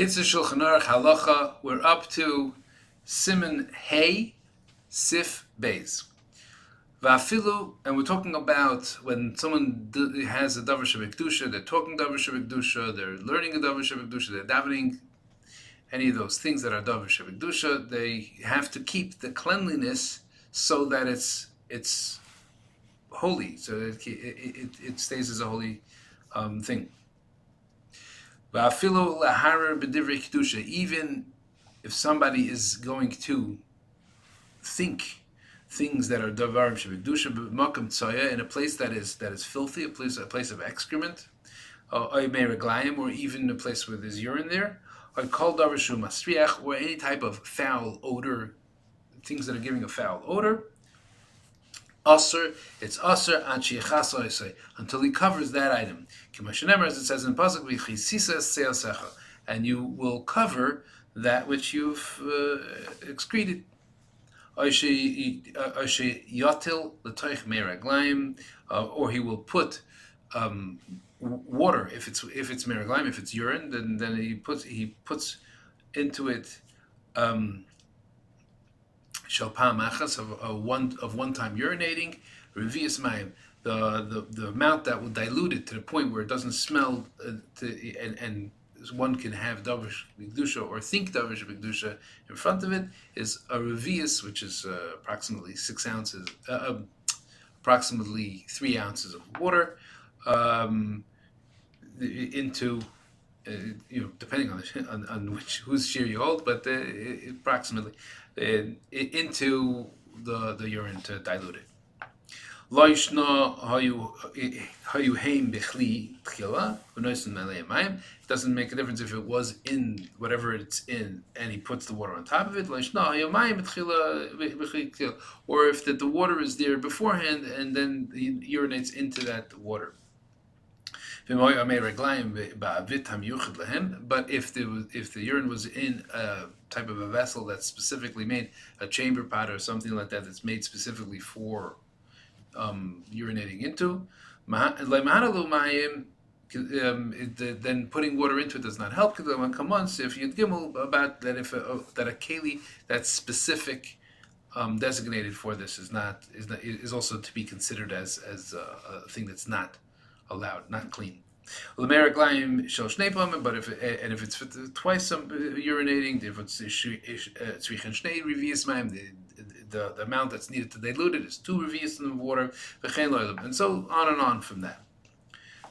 Kitzur Shulchan Aruch Halacha. We're up to Siman Hay, Sif Beis. Vafilu, and we're talking about when someone has a davar shabbat they're talking davar shabbat they're learning a davar shabbat they're davening any of those things that are davar shabbat they have to keep the cleanliness so that it's it's holy, so it it, it, it stays as a holy um, thing. Even if somebody is going to think things that are davarim shebekdusha b'makam tzaya in a place that is that is filthy, a place a place of excrement, uh, or even a place where there's urine there, or called davar or any type of foul odor, things that are giving a foul odor. Assur, it's assur until he covers that item. As it says in pasuk, and you will cover that which you've uh, excreted. Uh, or he will put um, water if it's if it's meraglaim, if it's urine, then then he puts he puts into it. Um, shalpam achas of, one of one time urinating, revius mayim, the, the the amount that will dilute it to the point where it doesn't smell, uh, to, and, and one can have davish bigdusha or think davish bigdusha in front of it is a revius, which is uh, approximately six ounces, uh, um, approximately three ounces of water, um, into you know, depending on, the, on, on which whose shiur you hold, but uh, approximately uh, into the the urine to dilute it. It doesn't make a difference if it was in whatever it's in and he puts the water on top of it. Or if the, the water is there beforehand and then he urinates into that water. But if the if the urine was in a type of a vessel that's specifically made, a chamber pot or something like that, that's made specifically for um, urinating into, um, then putting water into it does not help. So if you gimel about that, if a, that a keli that's specific. Um, designated for this is not is not is also to be considered as as a, a thing that's not allowed, not clean. But if and if it's twice some uh, urinating, if it's tzrichin the, the the amount that's needed to dilute it is two revius in the water, and so on and on from that.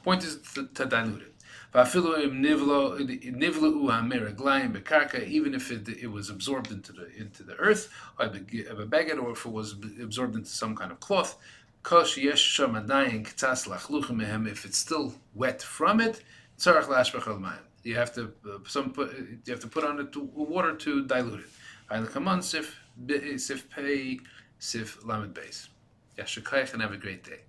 Point is to, to dilute it. Even if it, it was absorbed into the into the earth, or if it was absorbed into some kind of cloth, if it's still wet from it, you have to uh, some put, you have to put on it to, water to dilute it. Sif sif pay sif lamed and have a great day.